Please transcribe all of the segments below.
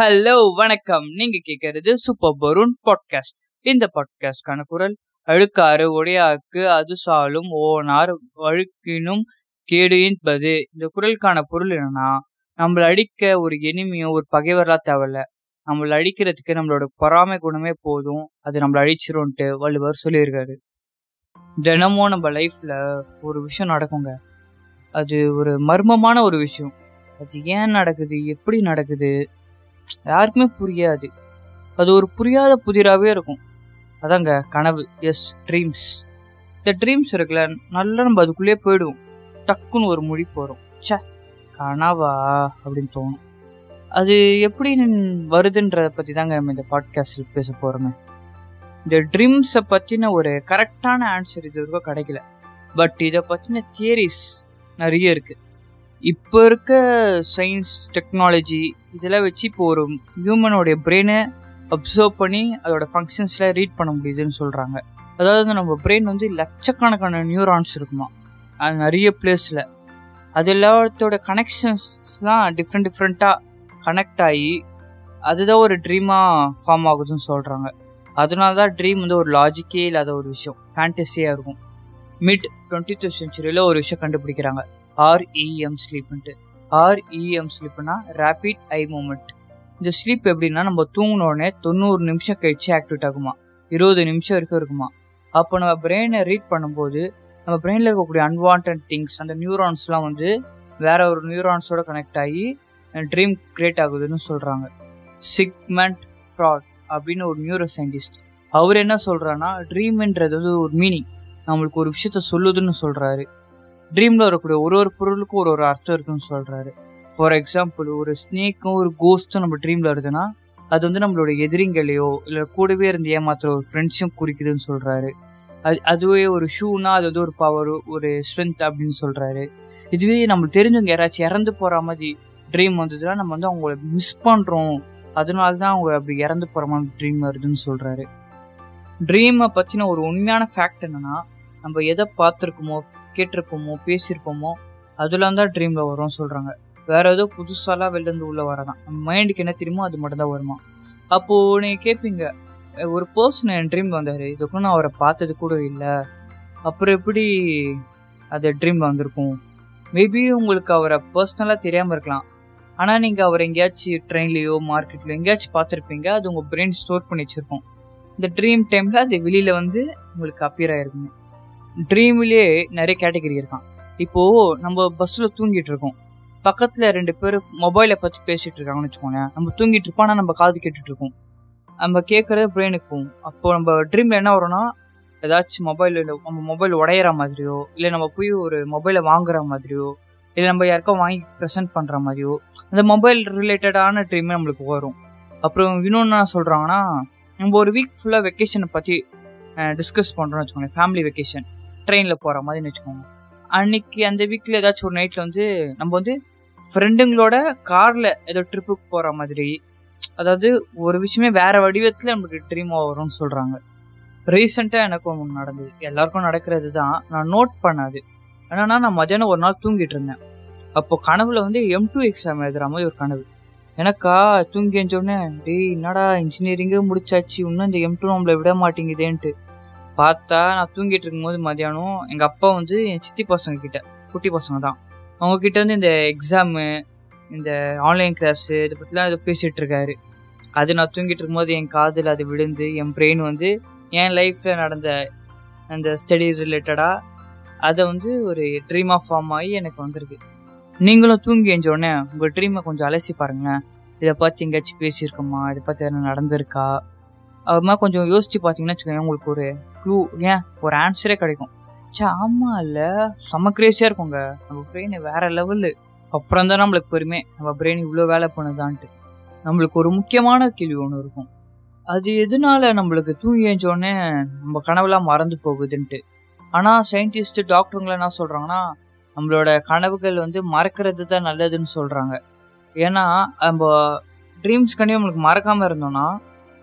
Hello வணக்கம். நீங்க கேட்கறது சூப்பர் பரூன் பாட்காஸ்ட் இந்த பாட்காஸ்ட்கான குரல் அழுக்காறு உடையாக்கு அது சாலும் ஓனார் வழுக்கினும் கேடு என்பது இந்த குரலுக்கான பொருள் என்னன்னா நம்மளை அடிக்க ஒரு எனிமையோ ஒரு பகைவரெல்லாம் தேவையில்ல. நம்மளை அடிக்கிறதுக்கு நம்மளோட பொறாமை குணமே போதும். அது நம்மளை அழிச்சிரும்ன்ட்டு வள்ளுவர் சொல்லியிருக்காரு. தினமும் நம்ம லைஃப்ல ஒரு விஷயம் நடக்குங்க. அது ஒரு மர்மமான ஒரு விஷயம். அது ஏன் நடக்குது? எப்படி நடக்குது? யாருக்குமே புரியாது. அது ஒரு புரியாத புதிராகவே இருக்கும். அதாங்க கனவு. எஸ் ட்ரீம்ஸ் இந்த ட்ரீம்ஸ் இருக்குல்ல நல்லா நம்ம அதுக்குள்ளேயே போயிடுவோம். டக்குன்னு ஒரு மொழி போகிறோம் ச்சே கனவா அப்படின்னு தோணும். அது எப்படி வருதுன்றதை பற்றி தாங்க நம்ம இந்த பாட்காஸ்டில் பேச போகிறோமே இந்த ட்ரீம்ஸை பற்றின ஒரு கரெக்டான ஆன்சர் இது வரைக்கும் கிடைக்கல. பட் இதை பற்றின தியரிஸ் நிறைய இருக்குது இப்போ இருக்க சயின்ஸ் டெக்னாலஜி இதெல்லாம் வச்சு இப்போ ஒரு ஹியூமனோடைய பிரெயினை அப்சர்வ் பண்ணி அதோட ஃபங்க்ஷன்ஸ்லாம் ரீட் பண்ண முடியுதுன்னு சொல்கிறாங்க அதாவது நம்ம பிரெயின் வந்து லட்சக்கணக்கான நியூரான்ஸ் இருக்குமா? அது நிறைய பிளேஸில் அது எல்லாத்தோட கனெக்ஷன்ஸ்லாம் டிஃப்ரெண்ட் டிஃப்ரெண்ட்டாக கனெக்ட் ஆகி அதுதான் ஒரு ட்ரீமாக ஃபார்ம் ஆகுதுன்னு சொல்கிறாங்க அதனால தான் ட்ரீம் வந்து ஒரு லாஜிக்கே இல்லாத ஒரு விஷயம். ஃபேண்டஸியாக இருக்கும். மிட் டுவெண்ட்டி செஞ்சுரியில் ஒரு விஷயம் கண்டுபிடிக்கிறாங்க. ஆர்இஎம் ஸ்லீப்ன்ட்டு ஆர்இஎம் ஸ்லீப்னா ரேபிட் ஐ மூமெண்ட் இந்த ஸ்லீப் எப்படின்னா நம்ம தூங்கினோடனே தொண்ணூறு நிமிஷம் கழிச்சு ஆக்டிவேட் ஆகுமா? இருபது நிமிஷம் வரைக்கும் இருக்குமா? அப்போ நம்ம பிரெயினை ரீட் பண்ணும்போது நம்ம பிரெயினில் இருக்கக்கூடிய அன்வான்ட் திங்ஸ் அந்த நியூரான்ஸ்லாம் வந்து வேற ஒரு நியூரான்ஸோட கனெக்ட் ஆகி ட்ரீம் கிரியேட் ஆகுதுன்னு சொல்கிறாங்க சிக்மெண்ட் ஃப்ராட் அப்படின்னு ஒரு நியூரோ சயின்டிஸ்ட் அவர் என்ன சொல்கிறாருன்னா ட்ரீம்ன்றது வந்து ஒரு மீனிங் நம்மளுக்கு ஒரு விஷயத்த சொல்லுதுன்னு சொல்கிறாரு ட்ரீமில் வரக்கூடிய ஒரு ஒரு பொருளுக்கும் ஒரு ஒரு அர்த்தம் இருக்குன்னு சொல்கிறாரு ஃபார் எக்ஸாம்பிள் ஒரு ஸ்னேக்கும் ஒரு கோஸ்ட்டும் நம்ம ட்ரீமில் வருதுன்னா அது வந்து நம்மளோட எதிரிங்களையோ இல்லை கூடவே இருந்து ஏமாத்துற ஒரு ஃப்ரெண்ட்ஸும் குறிக்குதுன்னு சொல்கிறாரு அது அதுவே ஒரு ஷூனா அது வந்து ஒரு பவர் ஒரு ஸ்ட்ரென்த் அப்படின்னு சொல்கிறாரு இதுவே நம்மளுக்கு தெரிஞ்சவங்க யாராச்சும் இறந்து போகிற மாதிரி ட்ரீம் வந்ததுன்னா நம்ம வந்து அவங்கள மிஸ் பண்ணுறோம் அதனால தான் அவங்க அப்படி இறந்து போகிற மாதிரி ட்ரீம் வருதுன்னு சொல்கிறாரு ட்ரீமை பற்றின ஒரு உண்மையான ஃபேக்ட் என்னன்னா நம்ம எதை பார்த்துருக்கோமோ கேட்டிருப்போமோ பேசியிருப்போமோ அதெல்லாம் தான் ட்ரீமில் வரும்னு சொல்கிறாங்க வேற ஏதோ புதுசாலாம் வெளிலேருந்து உள்ளே வரதான் நம்ம மைண்டுக்கு என்ன தெரியுமோ அது மட்டும் தான் வருமா? அப்போது நீங்கள் கேட்பீங்க ஒரு பர்சன் என் ட்ரீம் வந்தார். இதுக்கும் நான் அவரை பார்த்தது கூட இல்லை. அப்புறம் எப்படி அது ட்ரீம் வந்திருக்கும்? மேபி உங்களுக்கு அவரை பர்சனலாக தெரியாமல் இருக்கலாம். ஆனால் நீங்கள் அவர் எங்கேயாச்சும் ட்ரெயின்லேயோ மார்க்கெட்லையோ எங்கேயாச்சும் பார்த்துருப்பீங்க. அது உங்கள் பிரெயின் ஸ்டோர் பண்ணி வச்சுருக்கோம். இந்த ட்ரீம் டைமில் அது வெளியில் வந்து உங்களுக்கு அப்பியர் ஆகிருக்குங்க ட்ரீம்லேயே நிறைய கேட்டகரி இருக்கான். இப்போது நம்ம பஸ்ஸில் தூங்கிட்டு இருக்கோம். பக்கத்தில் ரெண்டு பேர் மொபைலை பற்றி பேசிகிட்டு இருக்காங்கன்னு வச்சுக்கோங்களேன் நம்ம தூங்கிட்டு இருப்போம் ஆனால் நம்ம காது கேட்டுட்டு இருக்கோம். நம்ம கேட்குறது பிரெயினுக்கு போகும். அப்போது நம்ம ட்ரீமில் என்ன வரும்னா ஏதாச்சும் மொபைல் நம்ம மொபைல் உடையிற மாதிரியோ இல்லை நம்ம போய் ஒரு மொபைலை வாங்குற மாதிரியோ இல்லை நம்ம யாருக்கோ வாங்கி ப்ரெசென்ட் பண்ணுற மாதிரியோ அந்த மொபைல் ரிலேட்டடான ட்ரீமே நம்மளுக்கு வரும். அப்புறம் இன்னொன்று என்ன சொல்கிறாங்கன்னா நம்ம ஒரு வீக் ஃபுல்லாக வெக்கேஷனை பற்றி டிஸ்கஸ் பண்ணுறோம்னு வச்சுக்கோங்க ஃபேமிலி வெக்கேஷன் ட்ரெயினில் போகிற மாதிரின்னு வச்சுக்கோங்க. அன்னைக்கு அந்த வீக்கில் ஏதாச்சும் ஒரு நைட்டில் வந்து நம்ம வந்து ஃப்ரெண்டுங்களோட காரில் ஏதோ ட்ரிப்புக்கு போகிற மாதிரி அதாவது ஒரு விஷயமே வேறு வடிவத்தில் நமக்கு ட்ரீமாக வரும்னு சொல்கிறாங்க ரீசெண்டாக எனக்கும் ஒன்று நடந்தது. எல்லாருக்கும் நடக்கிறது தான் நான் நோட் பண்ணாது. என்னன்னா நான் மதியானம் ஒரு நாள் தூங்கிட்டு இருந்தேன். அப்போ கனவுல வந்து எம் டூ எக்ஸாம் எழுதுற மாதிரி ஒரு கனவு. எனக்கா தூங்கி எஞ்சோடனே டேய் என்னடா இன்ஜினியரிங்கே முடிச்சாச்சு. இன்னும் இந்த எம் டூ நம்மளை விட மாட்டேங்குதேன்ட்டு. பார்த்தா நான் தூங்கிட்டு இருக்கும்போது மதியானம் எங்கள் அப்பா வந்து என் சித்தி பசங்க கிட்ட குட்டி பசங்க தான். அவங்கக்கிட்ட வந்து இந்த எக்ஸாமு இந்த ஆன்லைன் கிளாஸு இதை பற்றிலாம் இதை பேசிகிட்டு இருக்காரு. அது நான் தூங்கிட்டு இருக்கும்போது என் காதில் அது விழுந்து என் பிரெயின் வந்து என் லைஃப்பில் நடந்த அந்த ஸ்டடி ரிலேட்டடாக அதை வந்து ஒரு ட்ரீமாக ஃபார்ம் ஆகி எனக்கு வந்திருக்கு. நீங்களும் தூங்கி எஞ்சோடனே உங்கள் ட்ரீமை கொஞ்சம் அலசி பாருங்களேன். இதை பற்றி எங்கேயாச்சும் பேசியிருக்கோமா? இதை பற்றி எதனா நடந்திருக்கா? அது மாதிரி கொஞ்சம் யோசிச்சு பார்த்தீங்கன்னா வச்சுக்கோங்க உங்களுக்கு ஒரு க்ளூ ஏன்? ஒரு ஆன்சரே கிடைக்கும். சே ஆமாம் இல்லை. செம்ம கிரேஸியாக இருக்குங்க. நம்ம பிரெயின் வேற லெவலு அப்புறம் தான் நம்மளுக்கு பெருமை. நம்ம பிரெயின் இவ்வளோ வேலை பண்ணுதான்ட்டு. நம்மளுக்கு ஒரு முக்கியமான கேள்வி ஒன்று இருக்கும். அது எதனால நம்மளுக்கு தூங்கி ஏஞ்சோடனே நம்ம கனவுலாம் மறந்து போகுதுன்ட்டு. ஆனால் சயின்டிஸ்ட் டாக்டருங்களை என்ன சொல்கிறாங்கன்னா நம்மளோட கனவுகள் வந்து மறக்கிறது தான் நல்லதுன்னு சொல்கிறாங்க ஏன்னா நம்ம ட்ரீம்ஸ் நம்மளுக்கு மறக்காமல் இருந்தோம்னா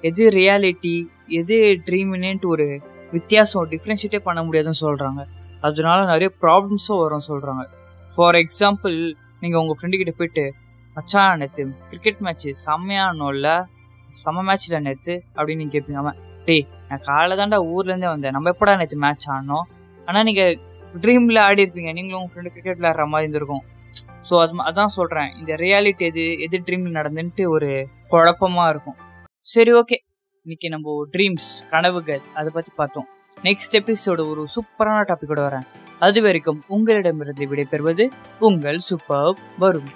எது ரியாலிட்டி எது ட்ரீம்னேன்ட்டு ஒரு வித்தியாசம் டிஃப்ரென்ஷியேட்டே பண்ண முடியாதுன்னு சொல்கிறாங்க அதனால நிறைய ப்ராப்ளம்ஸும் வரும் சொல்கிறாங்க ஃபார் எக்ஸாம்பிள் நீங்கள் உங்கள் ஃப்ரெண்டுக்கிட்ட போயிட்டு மச்சான் நேற்று கிரிக்கெட் மேட்ச்சு செம்மையானோல்ல செம்ம மேட்ச்சில் நேற்று அப்படின்னு நீங்கள் கேட்பீங்க அவன் டேய் நான் காலைல தாண்டா ஊர்லேருந்தே வந்தேன். நம்ம எப்படா நேற்று மேட்ச் ஆடணும் ஆனால் நீங்கள் ட்ரீமில் ஆடி இருப்பீங்க நீங்களும் உங்கள் ஃப்ரெண்டு கிரிக்கெட் விளையாடுற மாதிரி இருந்திருக்கும். ஸோ அது அதான் சொல்கிறேன் இந்த ரியாலிட்டி எது எது ட்ரீமில் நடந்துன்ட்டு ஒரு குழப்பமாக இருக்கும். சரி ஓகே இன்னைக்கு நம்ம ட்ரீம்ஸ் கனவுகள் அதை பற்றி பார்த்தோம். நெக்ஸ்ட் எபிசோடு ஒரு சூப்பரான டாபிக்கோட வரேன். அது வரைக்கும் உங்களிடமிருந்து விடைபெறுவது உங்கள் சூப்பர் வரும்